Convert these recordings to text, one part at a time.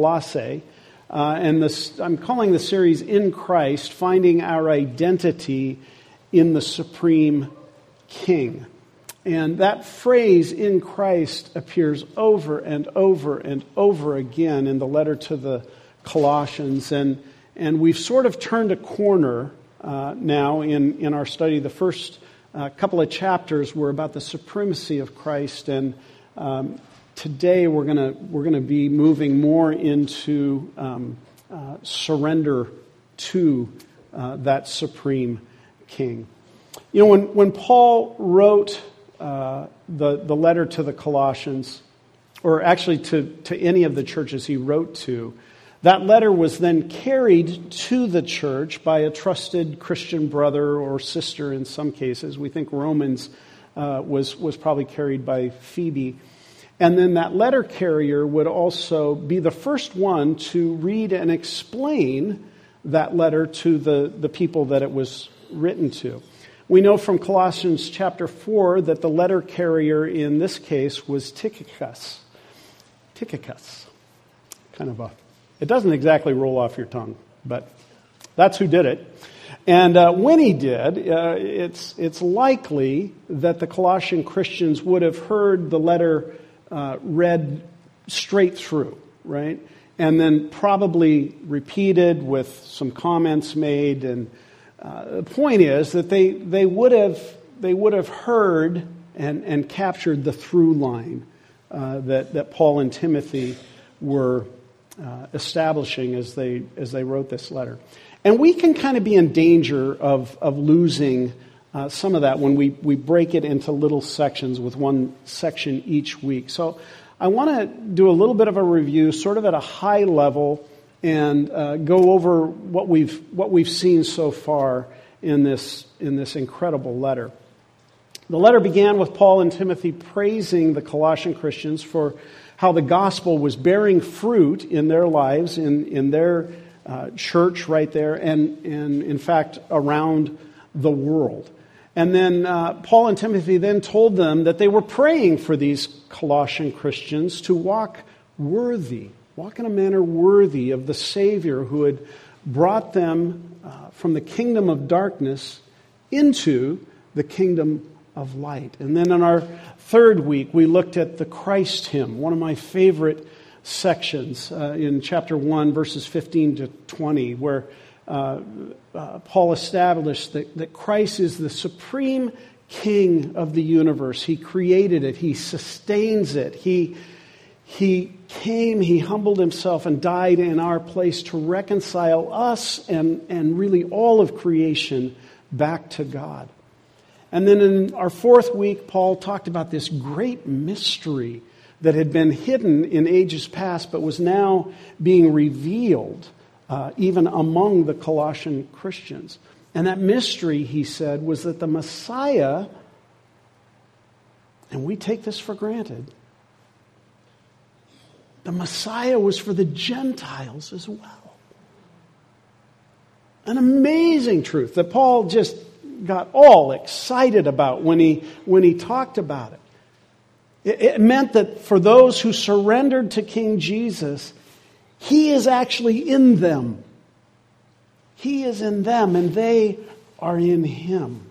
Colossae. Uh, and this, I'm calling the series In Christ, Finding Our Identity in the Supreme King. And that phrase, in Christ, appears over and over and over again in the letter to the Colossians. And, and we've sort of turned a corner uh, now in, in our study. The first uh, couple of chapters were about the supremacy of Christ. And um, today we're going we're gonna be moving more into um, uh, surrender to uh, that supreme king. You know, when, when Paul wrote uh, the, the letter to the Colossians, or actually to, to any of the churches he wrote to, that letter was then carried to the church by a trusted Christian brother or sister in some cases. We think Romans uh, was, was probably carried by Phoebe. And then that letter carrier would also be the first one to read and explain that letter to the, the people that it was written to. We know from Colossians chapter 4 that the letter carrier in this case was Tychicus. Tychicus. Kind of a, it doesn't exactly roll off your tongue, but that's who did it. And uh, when he did, uh, it's, it's likely that the Colossian Christians would have heard the letter uh, read straight through, right? And then probably repeated with some comments made and uh, the point is that they, they, would have, they would have heard and, and captured the through line uh, that, that Paul and Timothy were uh, establishing as they, as they wrote this letter. And we can kind of be in danger of, of losing uh, some of that when we, we break it into little sections with one section each week. So I want to do a little bit of a review, sort of at a high level, and uh, go over what we've, what we've seen so far in this, in this incredible letter. The letter began with Paul and Timothy praising the Colossian Christians for how the gospel was bearing fruit in their lives, in, in their uh, church right there, and, and in fact around the world. And then uh, Paul and Timothy then told them that they were praying for these Colossian Christians to walk worthy Walk in a manner worthy of the Savior who had brought them uh, from the kingdom of darkness into the kingdom of light. And then in our third week, we looked at the Christ hymn, one of my favorite sections uh, in chapter 1, verses 15 to 20, where uh, uh, Paul established that, that Christ is the supreme king of the universe. He created it, He sustains it, He he came, he humbled himself and died in our place to reconcile us and, and really all of creation back to God. And then in our fourth week, Paul talked about this great mystery that had been hidden in ages past but was now being revealed uh, even among the Colossian Christians. And that mystery, he said, was that the Messiah, and we take this for granted, the Messiah was for the Gentiles as well. An amazing truth that Paul just got all excited about when he, when he talked about it. it. It meant that for those who surrendered to King Jesus, he is actually in them. He is in them, and they are in him.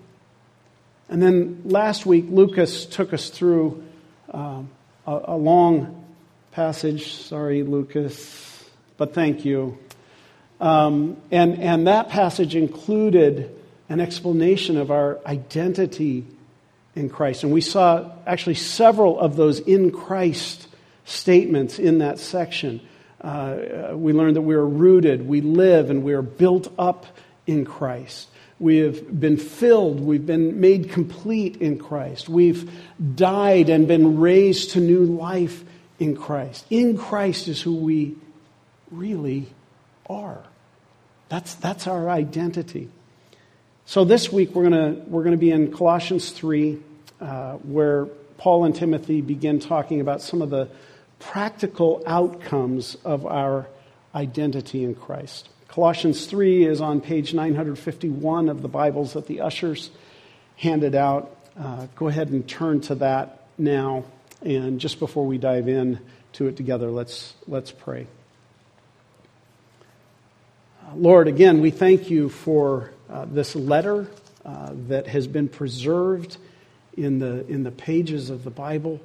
And then last week, Lucas took us through um, a, a long passage. Sorry, Lucas, but thank you. Um, and, and that passage included an explanation of our identity in Christ. And we saw actually several of those in Christ statements in that section. Uh, we learn that we are rooted, we live, and we are built up in Christ. We have been filled, we've been made complete in Christ. We've died and been raised to new life in Christ. In Christ is who we really are. That's, that's our identity. So this week we're going we're gonna be in Colossians 3, uh, where Paul and Timothy begin talking about some of the practical outcomes of our identity in Christ. Colossians 3 is on page 951 of the Bibles that the ushers handed out. Uh, go ahead and turn to that now. And just before we dive in to it together, let's, let's pray. Lord, again, we thank you for uh, this letter uh, that has been preserved in the, in the pages of the Bible.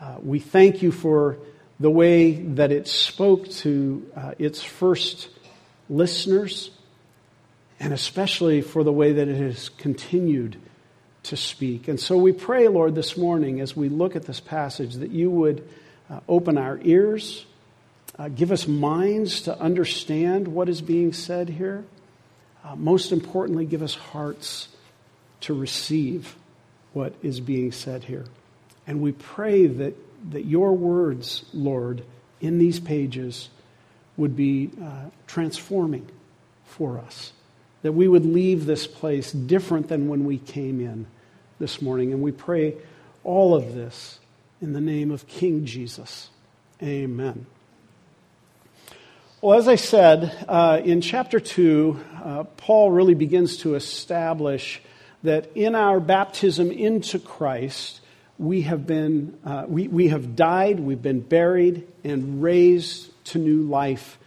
Uh, we thank you for the way that it spoke to uh, its first listeners, and especially for the way that it has continued to speak. And so we pray, Lord, this morning as we look at this passage that you would uh, open our ears, uh, give us minds to understand what is being said here. Uh, most importantly, give us hearts to receive what is being said here. And we pray that, that your words, Lord, in these pages would be uh, transforming for us. That we would leave this place different than when we came in this morning. And we pray all of this in the name of King Jesus. Amen. Well, as I said, uh, in chapter 2, uh, Paul really begins to establish that in our baptism into Christ, we have been, uh, we, we have died, we've been buried, and raised to new life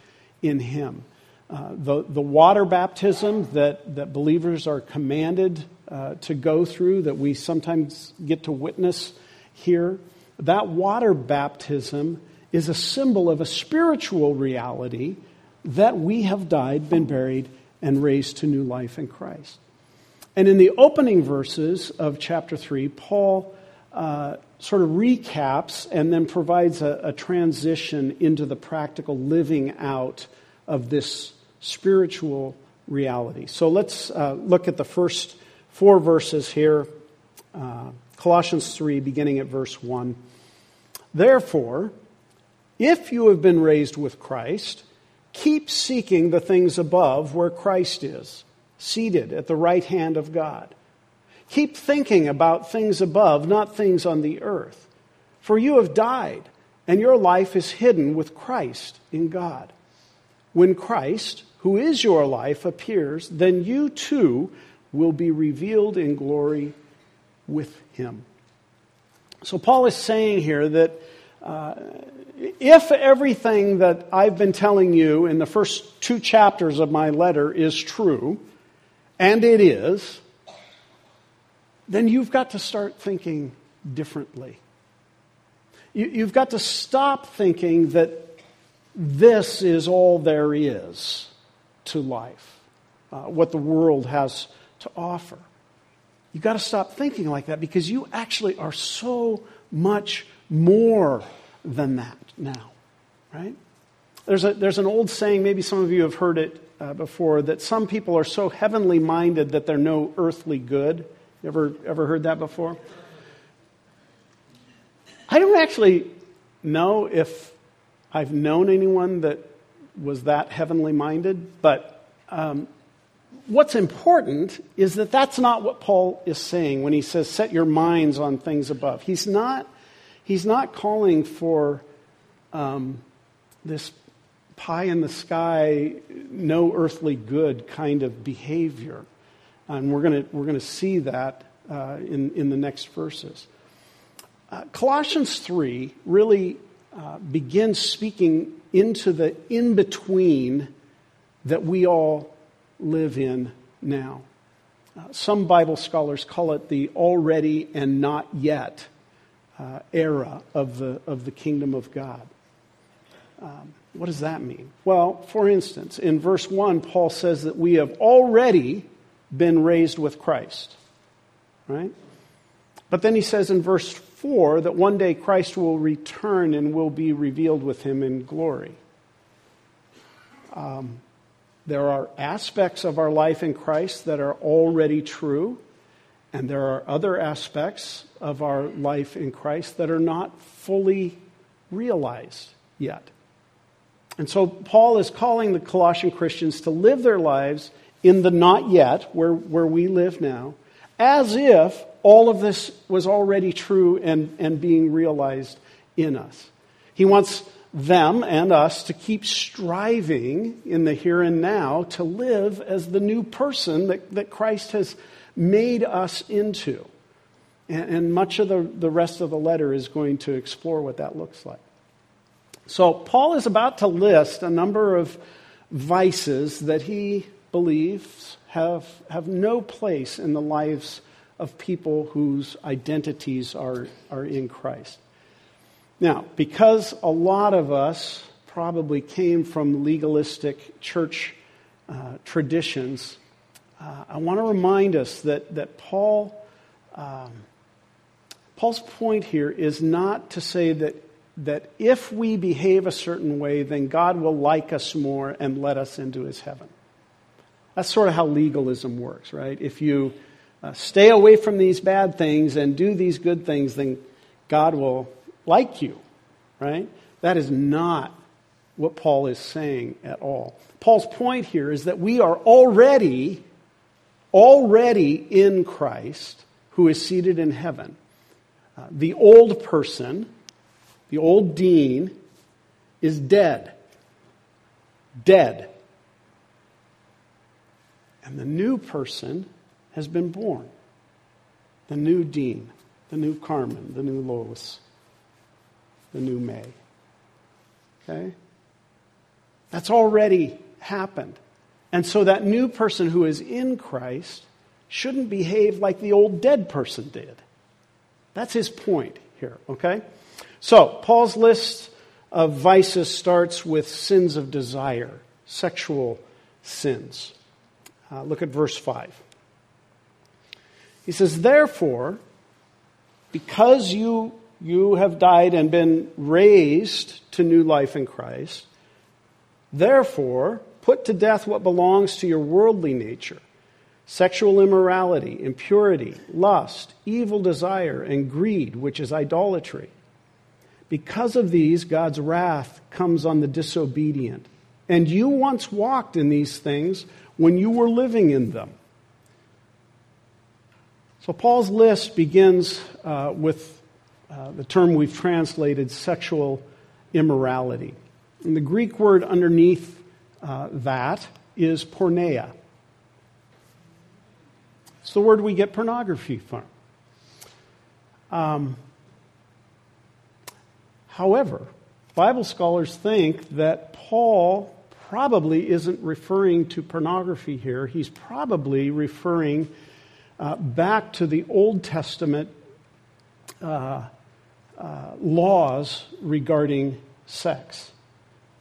in Him. Uh, the, the water baptism that, that believers are commanded uh, to go through, that we sometimes get to witness here, that water baptism is a symbol of a spiritual reality that we have died, been buried, and raised to new life in Christ. And in the opening verses of chapter 3, Paul uh, sort of recaps and then provides a, a transition into the practical living out of this spiritual reality. So let's uh, look at the first four verses here. Uh, Colossians 3, beginning at verse 1. Therefore, if you have been raised with Christ, keep seeking the things above where Christ is, seated at the right hand of God. Keep thinking about things above, not things on the earth. For you have died, and your life is hidden with Christ in God. When Christ, who is your life, appears, then you too will be revealed in glory with him. So, Paul is saying here that uh, if everything that I've been telling you in the first two chapters of my letter is true, and it is, then you've got to start thinking differently. You, have got to stop thinking that this is all there is to life, uh, what the world has to offer. You've got to stop thinking like that because you actually are so much more than that now, right? There's, a, there's an old saying, maybe some of you have heard it uh, before, that some people are so heavenly minded that they're no earthly good. You ever, ever heard that before? I don't actually know if I've known anyone that was that heavenly minded, but um, what's important is that that's not what Paul is saying when he says, set your minds on things above. He's not He's not calling for um, this pie in the sky, no earthly good kind of behavior. And we're going we're gonna see that uh, in, in the next verses. Uh, Colossians 3 really uh, begins speaking into the in between that we all live in now. Uh, some Bible scholars call it the already and not yet uh, era of the, of the kingdom of God. Um, what does that mean? Well, for instance, in verse 1, Paul says that we have already been raised with Christ, right? But then he says in verse 4 that one day Christ will return and will be revealed with him in glory. Um, there are aspects of our life in Christ that are already true, and there are other aspects of our life in Christ that are not fully realized yet. And so Paul is calling the Colossian Christians to live their lives in the not yet, where, where we live now, as if all of this was already true and, and being realized in us. He wants them and us to keep striving in the here and now to live as the new person that, that Christ has made us into. And, and much of the, the rest of the letter is going to explore what that looks like. So, Paul is about to list a number of, vices that he believes have, have no place in the lives of people whose identities are, are in Christ. Now, because a lot of us probably came from legalistic church uh, traditions, uh, I want to remind us that, that Paul, um, Paul's point here is not to say that, that if we behave a certain way, then God will like us more and let us into his heaven. That's sort of how legalism works, right? If you uh, stay away from these bad things and do these good things, then God will like you, right? That is not what Paul is saying at all. Paul's point here is that we are already, already in Christ who is seated in heaven. Uh, the old person, the old Dean, is dead. Dead. And the new person has been born. The new Dean, the new Carmen, the new Lois, the new May. Okay? That's already happened. And so that new person who is in Christ shouldn't behave like the old dead person did. That's his point here, okay? So, Paul's list of vices starts with sins of desire, sexual sins. Uh, look at verse 5. He says, Therefore, because you, you have died and been raised to new life in Christ, therefore, put to death what belongs to your worldly nature sexual immorality, impurity, lust, evil desire, and greed, which is idolatry. Because of these, God's wrath comes on the disobedient. And you once walked in these things when you were living in them. So Paul's list begins uh, with uh, the term we've translated sexual immorality. And the Greek word underneath uh, that is porneia. It's the word we get pornography from. Um, however, Bible scholars think that Paul probably isn't referring to pornography here. He's probably referring uh, back to the Old Testament uh, uh, laws regarding sex.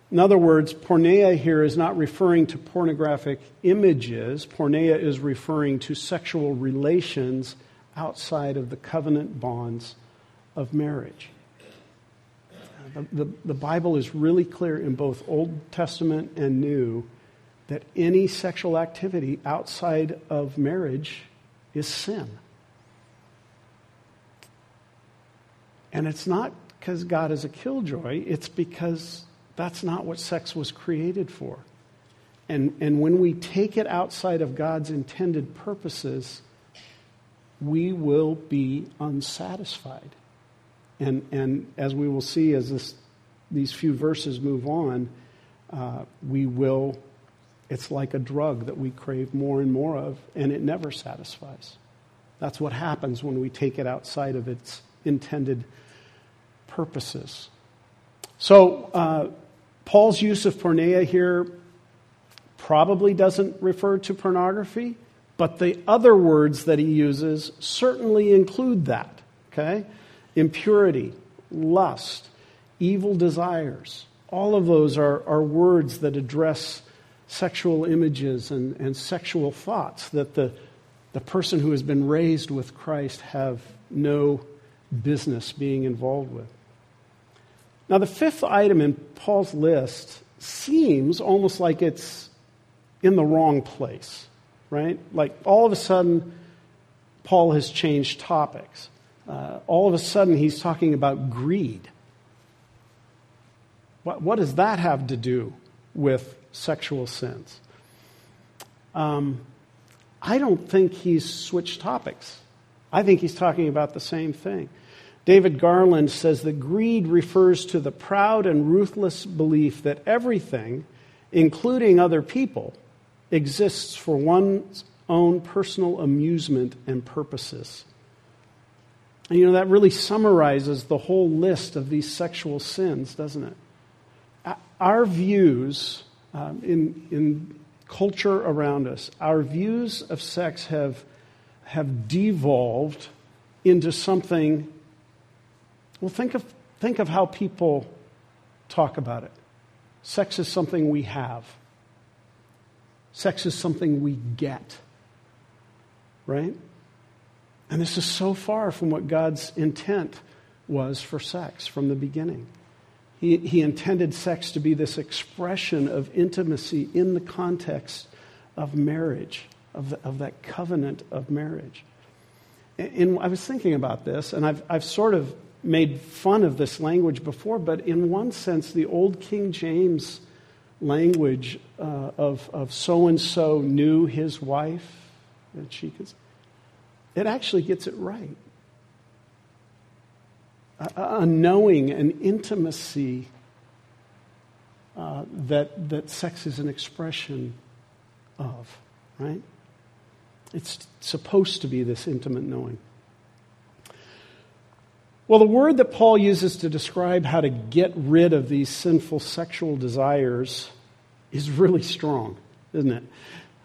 In other words, porneia here is not referring to pornographic images. Porneia is referring to sexual relations outside of the covenant bonds of marriage. The, the, the, Bible is really clear in both Old Testament and New that any sexual activity outside of marriage is sin. And it's not because God is a killjoy, it's because that's not what sex was created for. And, and when we take it outside of God's intended purposes, we will be unsatisfied. And, and as we will see as this, these few verses move on, uh, we will, it's like a drug that we crave more and more of, and it never satisfies. That's what happens when we take it outside of its intended purposes. So, uh, Paul's use of porneia here probably doesn't refer to pornography, but the other words that he uses certainly include that. Okay? Impurity, lust, evil desires. All of those are, are words that address sexual images and, and sexual thoughts that the, the person who has been raised with Christ have no business being involved with. Now, the fifth item in Paul's list seems almost like it's in the wrong place, right? Like all of a sudden, Paul has changed topics uh, all of a sudden he's talking about greed. What, what does that have to do with sexual sins? Um, I don't think he's switched topics. I think he's talking about the same thing. David Garland says that greed refers to the proud and ruthless belief that everything, including other people, exists for one's own personal amusement and purposes. And you know, that really summarizes the whole list of these sexual sins, doesn't it? Our views um, in, in culture around us, our views of sex have, have devolved into something. Well, think of, think of how people talk about it. Sex is something we have, sex is something we get, right? And this is so far from what God's intent was for sex from the beginning. He, he intended sex to be this expression of intimacy in the context of marriage, of, the, of that covenant of marriage. And, and I was thinking about this, and I've, I've sort of made fun of this language before, but in one sense, the old King James language uh, of so and so knew his wife, that she could, it actually gets it right a, a knowing, an intimacy uh, that, that sex is an expression of, right? It's supposed to be this intimate knowing. Well, the word that Paul uses to describe how to get rid of these sinful sexual desires is really strong, isn't it?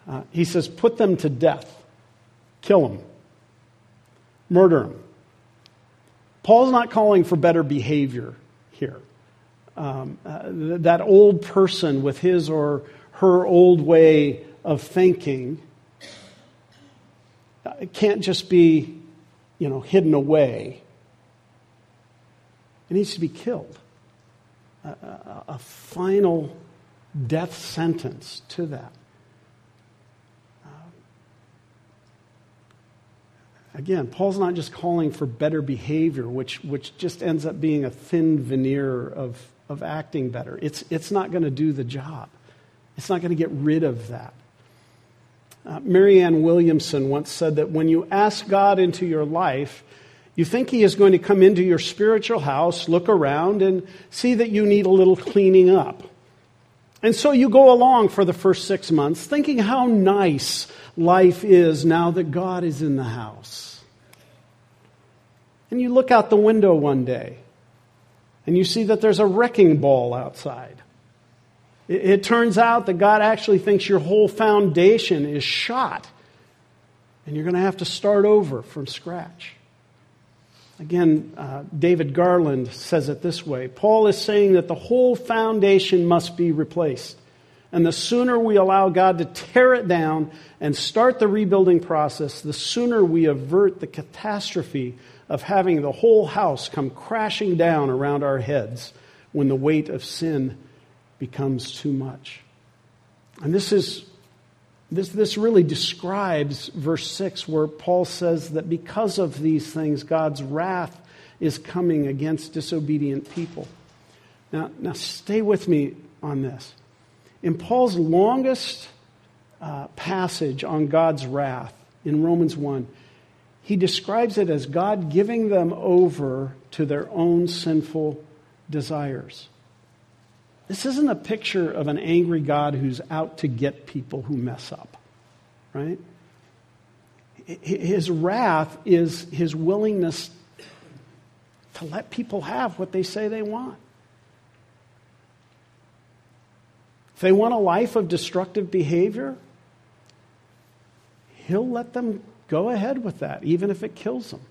Uh, he says, put them to death, kill them, murder them. Paul's not calling for better behavior here. Um, uh, that old person with his or her old way of thinking uh, can't just be, you know, hidden away. It needs to be killed. A, a, a final death sentence to that. Again, Paul's not just calling for better behavior, which, which just ends up being a thin veneer of, of acting better. It's, it's not going to do the job, it's not going to get rid of that. Uh, Marianne Williamson once said that when you ask God into your life, you think He is going to come into your spiritual house, look around, and see that you need a little cleaning up. And so you go along for the first six months thinking how nice life is now that God is in the house. And you look out the window one day and you see that there's a wrecking ball outside. It, it turns out that God actually thinks your whole foundation is shot and you're going to have to start over from scratch. Again, uh, David Garland says it this way Paul is saying that the whole foundation must be replaced. And the sooner we allow God to tear it down and start the rebuilding process, the sooner we avert the catastrophe of having the whole house come crashing down around our heads when the weight of sin becomes too much. And this is this, this really describes verse 6, where Paul says that because of these things, God's wrath is coming against disobedient people. Now, now stay with me on this. In Paul's longest uh, passage on God's wrath in Romans 1, he describes it as God giving them over to their own sinful desires. This isn't a picture of an angry God who's out to get people who mess up, right? His wrath is his willingness to let people have what they say they want. If they want a life of destructive behavior, he'll let them go ahead with that, even if it kills them.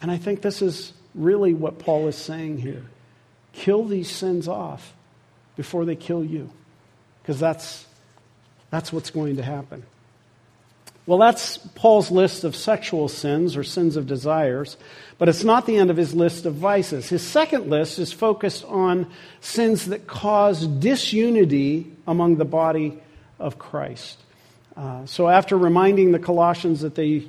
And I think this is really what Paul is saying here. Kill these sins off before they kill you, because that's, that's what's going to happen. Well, that's Paul's list of sexual sins or sins of desires, but it's not the end of his list of vices. His second list is focused on sins that cause disunity among the body of Christ. Uh, so, after reminding the Colossians that they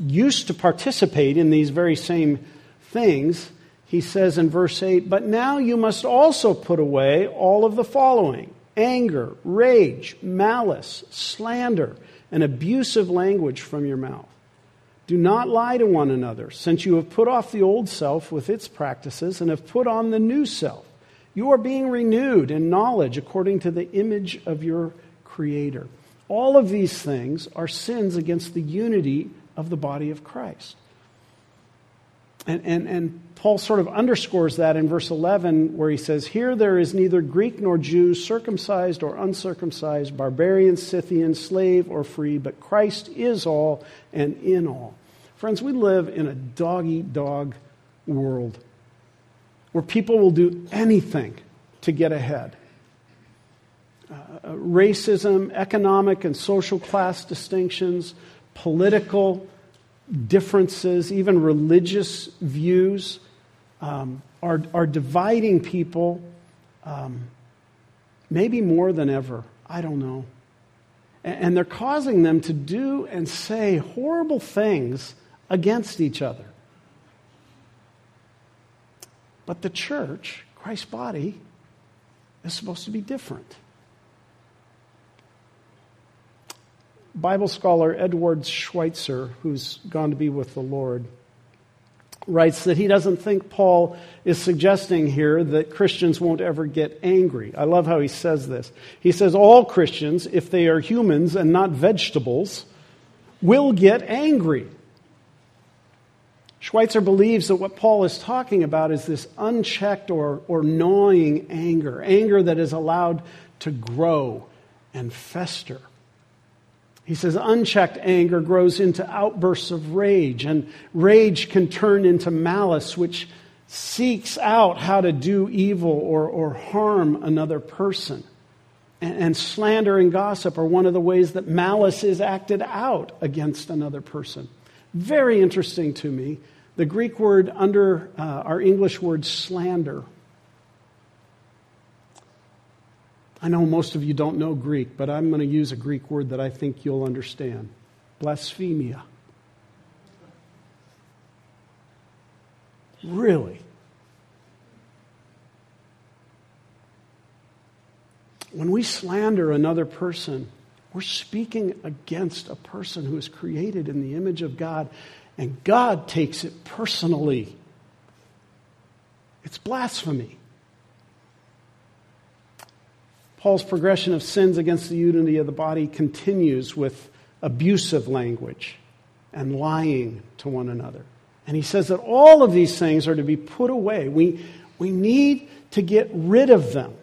used to participate in these very same things, he says in verse 8, But now you must also put away all of the following anger, rage, malice, slander, and abusive language from your mouth. Do not lie to one another, since you have put off the old self with its practices and have put on the new self. You are being renewed in knowledge according to the image of your Creator. All of these things are sins against the unity of the body of Christ. And, and, and Paul sort of underscores that in verse 11, where he says, Here there is neither Greek nor Jew, circumcised or uncircumcised, barbarian, Scythian, slave or free, but Christ is all and in all. Friends, we live in a dog eat dog world where people will do anything to get ahead. Uh, racism, economic and social class distinctions, political differences, even religious views um, are, are dividing people um, maybe more than ever. I don't know. And, and they're causing them to do and say horrible things against each other. But the church, Christ's body, is supposed to be different. Bible scholar Edward Schweizer, who's gone to be with the Lord, writes that he doesn't think Paul is suggesting here that Christians won't ever get angry. I love how he says this. He says, All Christians, if they are humans and not vegetables, will get angry. Schweizer believes that what Paul is talking about is this unchecked or, or gnawing anger, anger that is allowed to grow and fester. He says unchecked anger grows into outbursts of rage, and rage can turn into malice, which seeks out how to do evil or, or harm another person. And, and slander and gossip are one of the ways that malice is acted out against another person. Very interesting to me. The Greek word under uh, our English word slander I know most of you don't know Greek, but I'm going to use a Greek word that I think you'll understand blasphemia. Really? When we slander another person, we're speaking against a person who is created in the image of God, and God takes it personally. It's blasphemy. Paul's progression of sins against the unity of the body continues with abusive language and lying to one another. And he says that all of these things are to be put away. We, we need to get rid of them.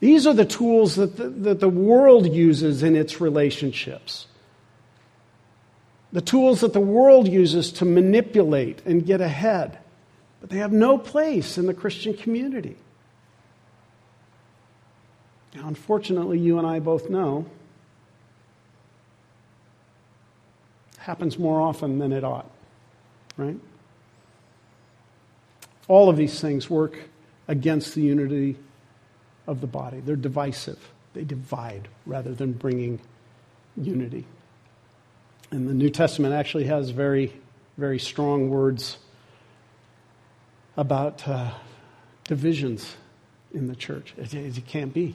These are the tools that the, that the world uses in its relationships. The tools that the world uses to manipulate and get ahead. But they have no place in the Christian community. Now, unfortunately, you and I both know happens more often than it ought, right? All of these things work against the unity of the body. They're divisive. They divide rather than bringing unity. And the New Testament actually has very, very strong words about uh, divisions in the church. It, it can't be.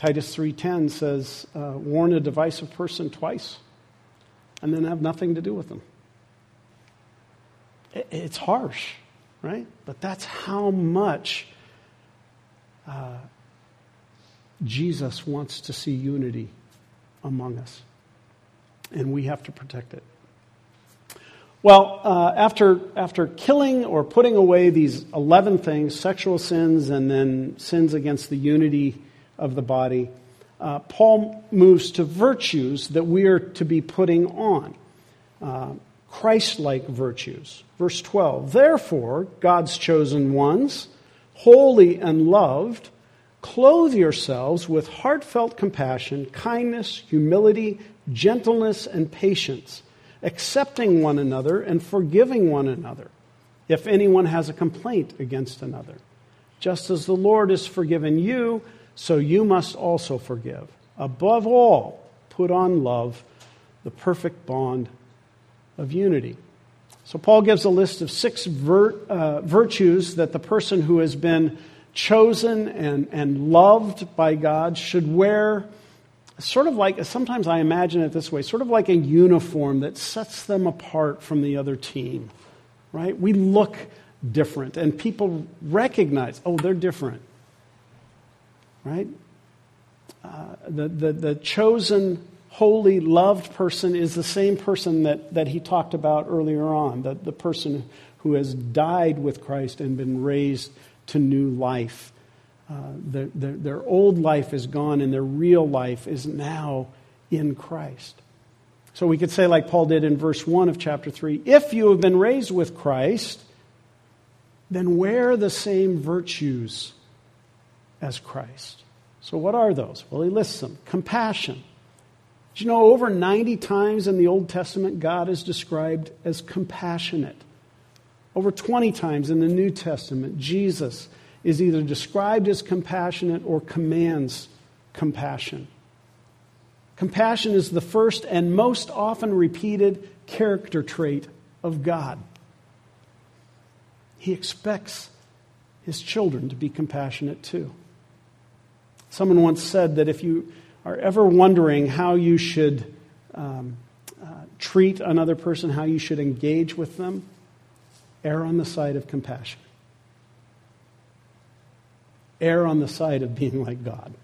Titus 3:10 says, uh, "Warn a divisive person twice, and then have nothing to do with them." It's harsh, right? But that's how much uh, Jesus wants to see unity among us, and we have to protect it. Well, uh, after, after killing or putting away these 11 things sexual sins and then sins against the unity of the body, uh, Paul moves to virtues that we are to be putting on. Uh, Christ like virtues. Verse 12 Therefore, God's chosen ones, holy and loved, clothe yourselves with heartfelt compassion, kindness, humility, gentleness, and patience, accepting one another and forgiving one another if anyone has a complaint against another. Just as the Lord has forgiven you, so you must also forgive. Above all, put on love, the perfect bond of unity. So, Paul gives a list of six vir- uh, virtues that the person who has been chosen and, and loved by God should wear, sort of like, sometimes I imagine it this way, sort of like a uniform that sets them apart from the other team, right? We look different, and people recognize, oh, they're different right? Uh, the, the, the chosen holy, loved person is the same person that, that he talked about earlier on, the, the person who has died with Christ and been raised to new life. Uh, their, old life is gone and their real life is now in Christ. So we could say, like Paul did in verse 1 of chapter 3 if you have been raised with Christ, then wear the same virtues as Christ. So, what are those? Well, he lists them compassion. Do you know over 90 times in the Old Testament, God is described as compassionate? Over 20 times in the New Testament, Jesus is either described as compassionate or commands compassion. Compassion is the first and most often repeated character trait of God. He expects his children to be compassionate too. Someone once said that if you are ever wondering how you should um, uh, treat another person, how you should engage with them, err on the side of compassion. Err on the side of being like God.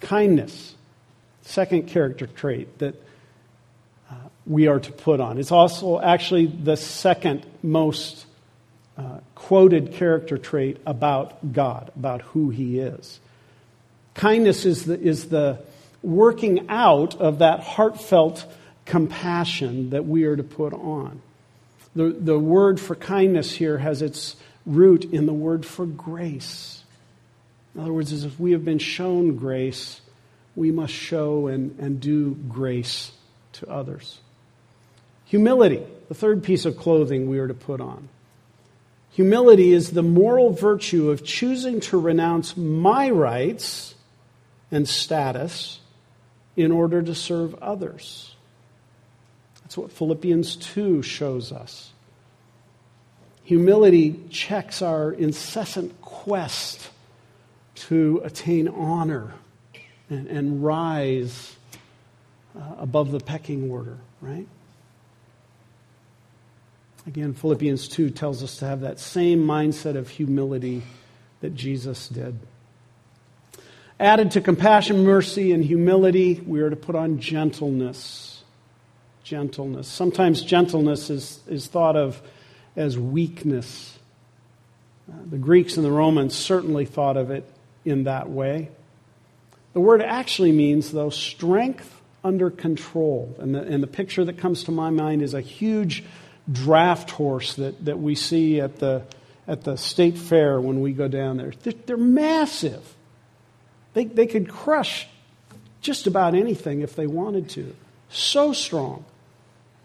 Kindness, second character trait that uh, we are to put on. It's also actually the second most uh, quoted character trait about God, about who He is. Kindness is the, is the working out of that heartfelt compassion that we are to put on. The, the word for kindness here has its root in the word for grace. In other words, as if we have been shown grace, we must show and, and do grace to others. Humility, the third piece of clothing we are to put on. Humility is the moral virtue of choosing to renounce my rights and status in order to serve others. That's what Philippians 2 shows us. Humility checks our incessant quest to attain honor and, and rise uh, above the pecking order, right? Again, Philippians 2 tells us to have that same mindset of humility that Jesus did. Added to compassion, mercy, and humility, we are to put on gentleness. Gentleness. Sometimes gentleness is, is thought of as weakness. Uh, the Greeks and the Romans certainly thought of it in that way. The word actually means, though, strength under control. And the, and the picture that comes to my mind is a huge draft horse that, that we see at the, at the state fair when we go down there. They're, they're massive. They, they could crush just about anything if they wanted to. So strong.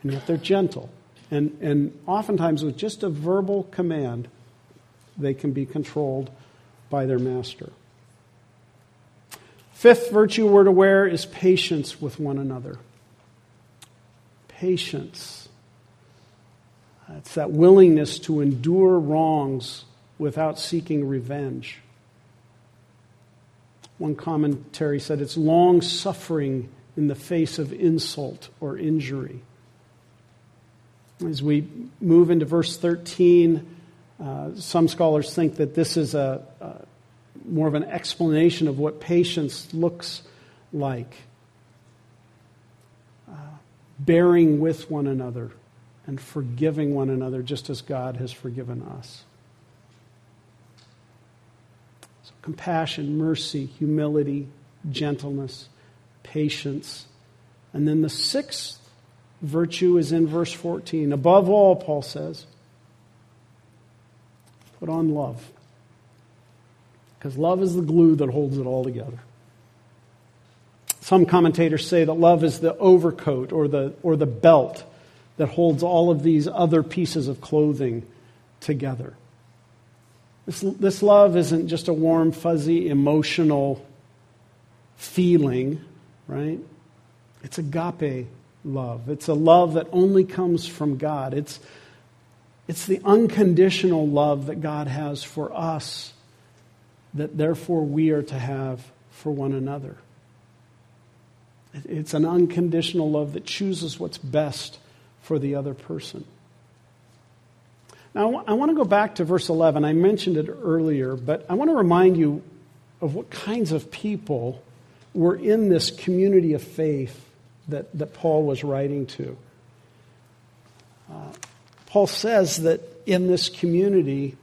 And yet they're gentle. And, and oftentimes, with just a verbal command, they can be controlled by their master. Fifth virtue we're to wear is patience with one another. Patience. It's that willingness to endure wrongs without seeking revenge. One commentary said it's long suffering in the face of insult or injury. As we move into verse 13, uh, some scholars think that this is a, a, more of an explanation of what patience looks like. Uh, bearing with one another, and forgiving one another just as God has forgiven us. So, compassion, mercy, humility, gentleness, patience. And then the sixth virtue is in verse 14. Above all, Paul says, put on love. Because love is the glue that holds it all together. Some commentators say that love is the overcoat or the, or the belt that holds all of these other pieces of clothing together. This, this love isn't just a warm, fuzzy, emotional feeling, right? It's agape love. It's a love that only comes from God. It's, it's the unconditional love that God has for us, that therefore we are to have for one another. It's an unconditional love that chooses what's best for the other person. Now, I want to go back to verse 11. I mentioned it earlier, but I want to remind you of what kinds of people were in this community of faith that, that Paul was writing to. Uh, Paul says that in this community,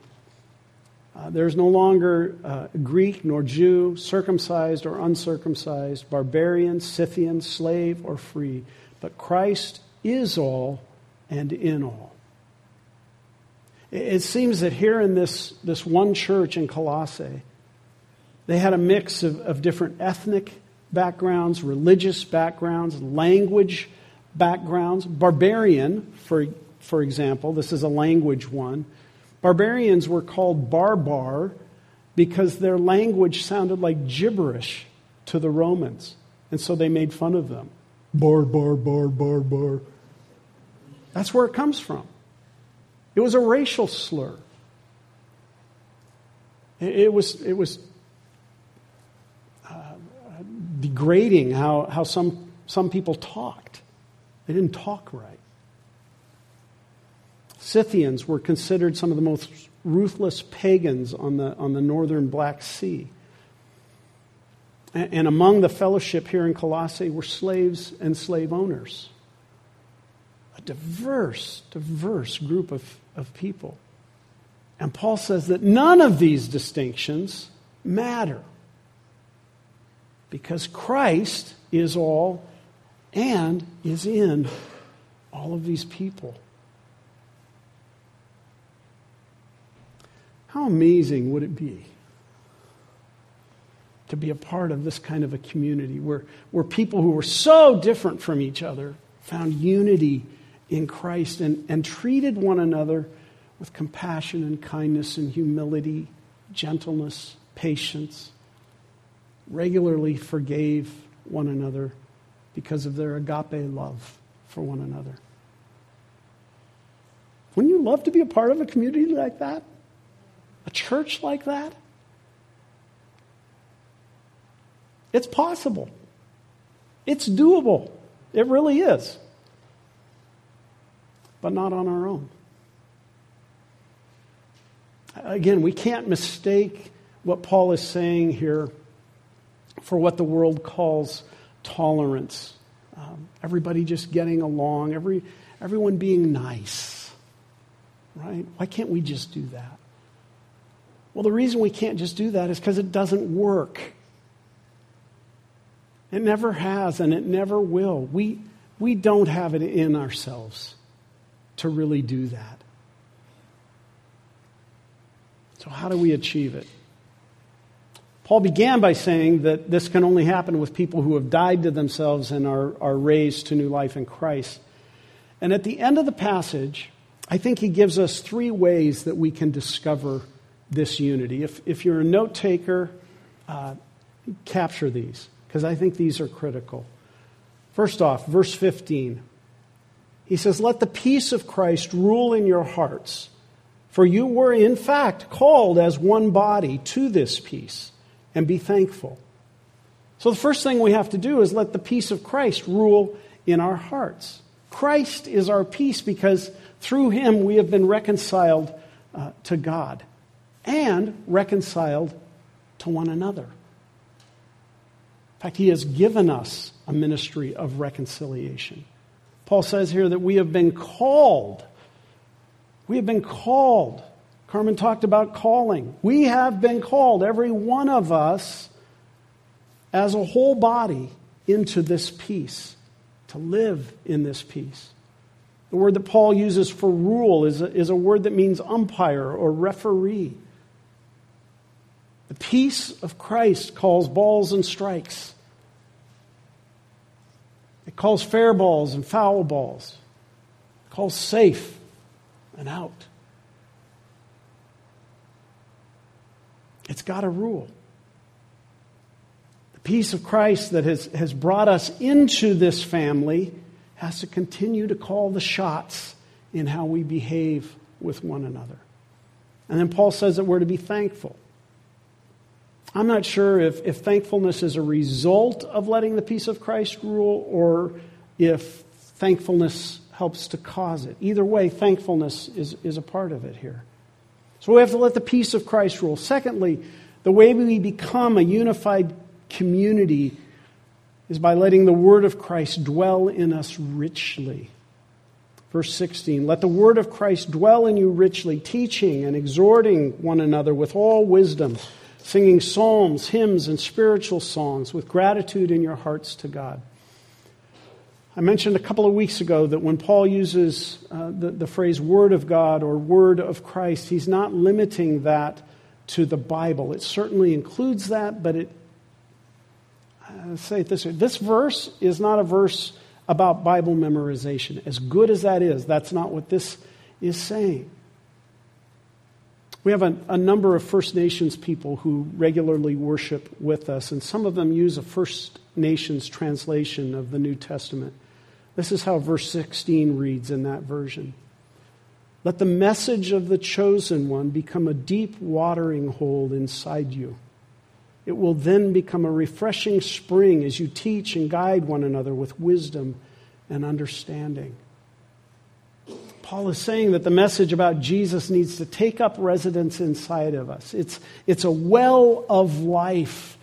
uh, there's no longer uh, Greek nor Jew, circumcised or uncircumcised, barbarian, Scythian, slave or free, but Christ is all and in all. It seems that here in this, this one church in Colossae, they had a mix of, of different ethnic backgrounds, religious backgrounds, language backgrounds. Barbarian, for, for example, this is a language one. Barbarians were called barbar because their language sounded like gibberish to the Romans. And so they made fun of them. Bar, bar, bar, bar, bar. That's where it comes from. It was a racial slur. It was, it was uh, degrading how, how some, some people talked. They didn't talk right. Scythians were considered some of the most ruthless pagans on the, on the northern Black Sea. And, and among the fellowship here in Colossae were slaves and slave owners. Diverse, diverse group of of people. And Paul says that none of these distinctions matter because Christ is all and is in all of these people. How amazing would it be to be a part of this kind of a community where, where people who were so different from each other found unity in Christ and, and treated one another with compassion and kindness and humility, gentleness, patience, regularly forgave one another because of their agape love for one another. Wouldn't you love to be a part of a community like that? A church like that? It's possible. It's doable. It really is but not on our own. Again, we can't mistake what Paul is saying here for what the world calls tolerance. Um, everybody just getting along, every, everyone being nice, right? Why can't we just do that? Well, the reason we can't just do that is because it doesn't work. It never has, and it never will. We, we don't have it in ourselves to really do that. So, how do we achieve it? Paul began by saying that this can only happen with people who have died to themselves and are, are raised to new life in Christ. And at the end of the passage, I think he gives us three ways that we can discover this unity. If, if you're a note taker, uh, capture these, because I think these are critical. First off, verse 15. He says, Let the peace of Christ rule in your hearts, for you were in fact called as one body to this peace, and be thankful. So the first thing we have to do is let the peace of Christ rule in our hearts. Christ is our peace because through him we have been reconciled uh, to God and reconciled to one another. In fact, he has given us a ministry of reconciliation. Paul says here that we have been called. We have been called. Carmen talked about calling. We have been called, every one of us, as a whole body, into this peace, to live in this peace. The word that Paul uses for rule is a, is a word that means umpire or referee. The peace of Christ calls balls and strikes. It calls fair balls and foul balls. It calls safe and out. It's got a rule. The peace of Christ that has, has brought us into this family has to continue to call the shots in how we behave with one another. And then Paul says that we're to be thankful. I'm not sure if, if thankfulness is a result of letting the peace of Christ rule or if thankfulness helps to cause it. Either way, thankfulness is, is a part of it here. So we have to let the peace of Christ rule. Secondly, the way we become a unified community is by letting the word of Christ dwell in us richly. Verse 16 Let the word of Christ dwell in you richly, teaching and exhorting one another with all wisdom, singing psalms, hymns, and spiritual songs with gratitude in your hearts to God. I mentioned a couple of weeks ago that when Paul uses uh, the, the phrase word of God or word of Christ, he's not limiting that to the Bible. It certainly includes that, but it, I'll say it this way this verse is not a verse about Bible memorization. As good as that is, that's not what this is saying. We have a, a, number of First Nations people who regularly worship with us, and some of them use a First Nations translation of the New Testament. This is how verse 16 reads in that version. Let the message of the chosen one become a deep watering hole inside you it will then become a refreshing spring as you teach and guide one another with wisdom and understanding. Paul is saying that the message about Jesus needs to take up residence inside of us. It's, it's a well of life,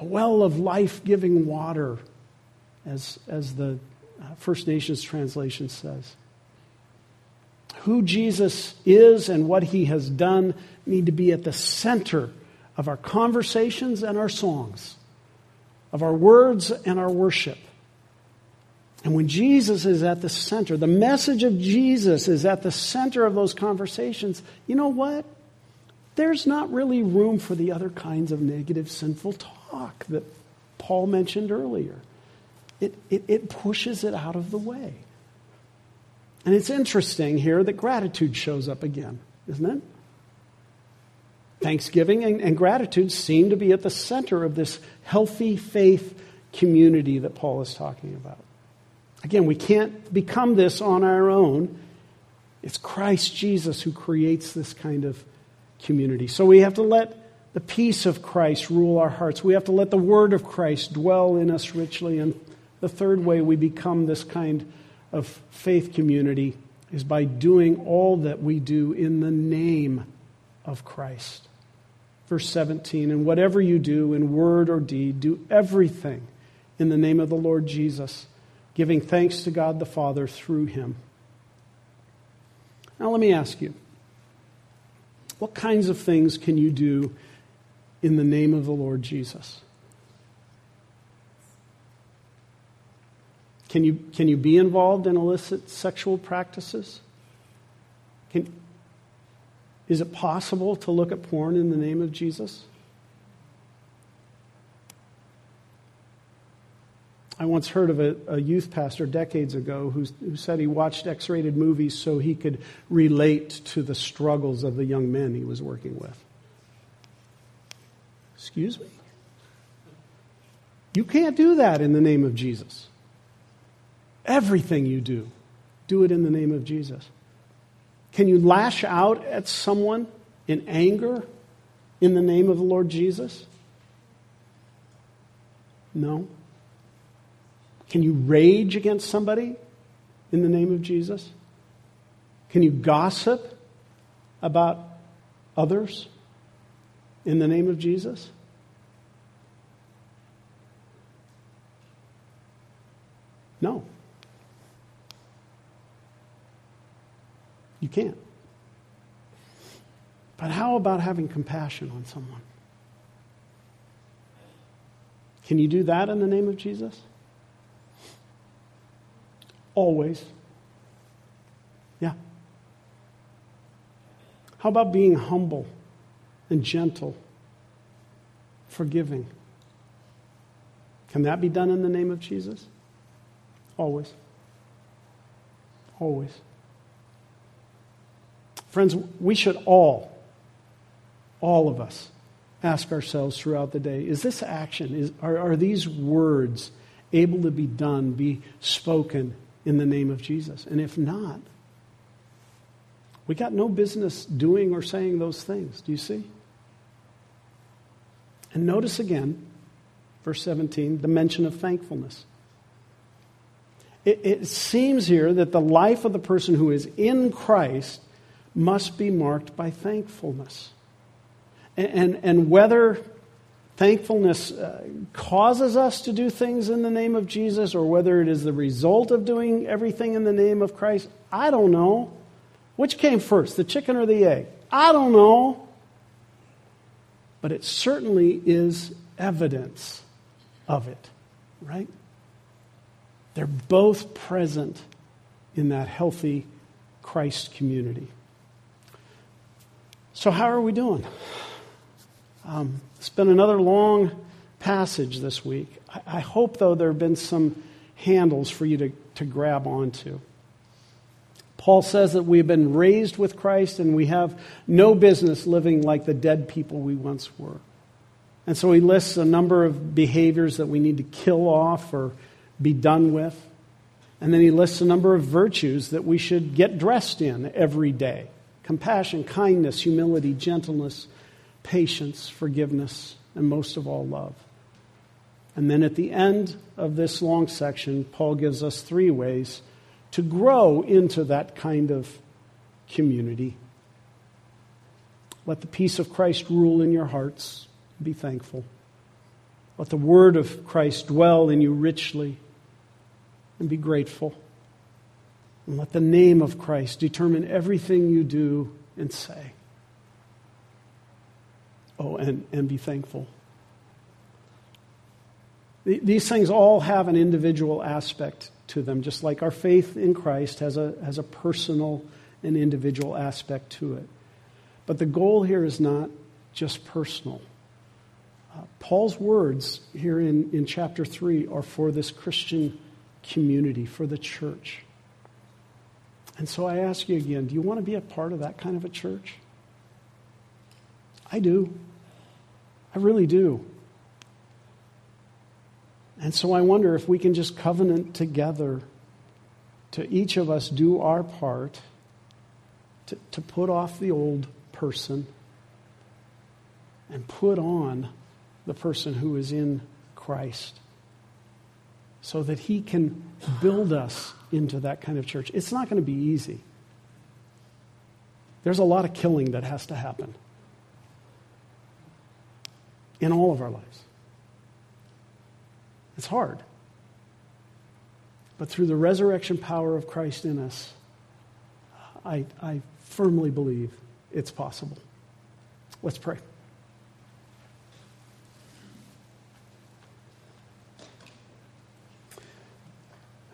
a well of life giving water, as, as the uh, First Nations translation says. Who Jesus is and what he has done need to be at the center of our conversations and our songs, of our words and our worship. And when Jesus is at the center, the message of Jesus is at the center of those conversations, you know what? There's not really room for the other kinds of negative, sinful talk that Paul mentioned earlier. It, it, it pushes it out of the way. And it's interesting here that gratitude shows up again, isn't it? Thanksgiving and, and gratitude seem to be at the center of this healthy faith community that Paul is talking about. Again, we can't become this on our own. It's Christ Jesus who creates this kind of community. So we have to let the peace of Christ rule our hearts. We have to let the word of Christ dwell in us richly. And the third way we become this kind of faith community is by doing all that we do in the name of Christ. Verse 17, and whatever you do in word or deed, do everything in the name of the Lord Jesus, giving thanks to God the Father through him. Now, let me ask you what kinds of things can you do in the name of the Lord Jesus? Can you, can you be involved in illicit sexual practices? Can, is it possible to look at porn in the name of Jesus? I once heard of a, a youth pastor decades ago who, who said he watched X rated movies so he could relate to the struggles of the young men he was working with. Excuse me? You can't do that in the name of Jesus. Everything you do, do it in the name of Jesus. Can you lash out at someone in anger in the name of the Lord Jesus? No. Can you rage against somebody in the name of Jesus? Can you gossip about others in the name of Jesus? No. You can't. But how about having compassion on someone? Can you do that in the name of Jesus? Always. Yeah. How about being humble and gentle, forgiving? Can that be done in the name of Jesus? Always. Always. Friends, we should all, all of us, ask ourselves throughout the day is this action, is, are, are these words able to be done, be spoken in the name of Jesus? And if not, we got no business doing or saying those things. Do you see? And notice again, verse 17, the mention of thankfulness. It, it, seems here that the life of the person who is in Christ must be marked by thankfulness. And, and, and whether thankfulness uh, causes us to do things in the name of Jesus or whether it is the result of doing everything in the name of Christ, I don't know. Which came first, the chicken or the egg? I don't know. But it certainly is evidence of it, right? They're both present in that healthy Christ community. So, how are we doing? Um, it's been another long passage this week. I, I hope, though, there have been some handles for you to, to grab onto. Paul says that we have been raised with Christ and we have no business living like the dead people we once were. And so he lists a number of behaviors that we need to kill off or be done with. And then he lists a number of virtues that we should get dressed in every day compassion, kindness, humility, gentleness, patience, forgiveness, and most of all, love. And then at the end of this long section, Paul gives us three ways to grow into that kind of community. Let the peace of Christ rule in your hearts. Be thankful. Let the word of Christ dwell in you richly and be grateful. And let the name of Christ determine everything you do and say. Oh, and, and be thankful. These things all have an individual aspect to them, just like our faith in Christ has a, has a personal and individual aspect to it. But the goal here is not just personal. Uh, Paul's words here in, in chapter 3 are for this Christian community, for the church. And so I ask you again do you want to be a part of that kind of a church? I do. I really do. And so I wonder if we can just covenant together to each of us do our part to, to put off the old person and put on the person who is in Christ so that he can build us into that kind of church. It's not going to be easy. There's a lot of killing that has to happen in all of our lives. It's hard. But through the resurrection power of Christ in us, I, I firmly believe it's possible. Let's pray.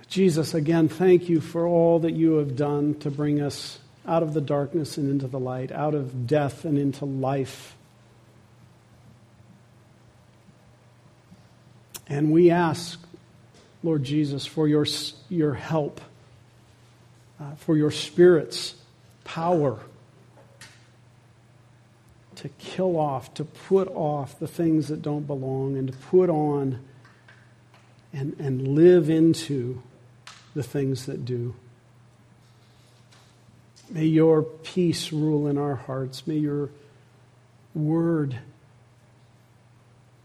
Jesus, again, thank you for all that you have done to bring us out of the darkness and into the light, out of death and into life. And we ask, Lord Jesus, for your, your help, uh, for your Spirit's power to kill off, to put off the things that don't belong, and to put on and, and live into the things that do. May your peace rule in our hearts. May your word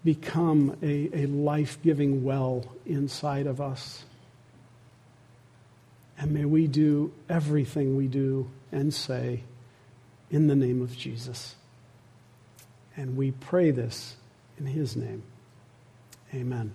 become a, a life giving well inside of us. And may we do everything we do and say in the name of Jesus. And we pray this in his name. Amen.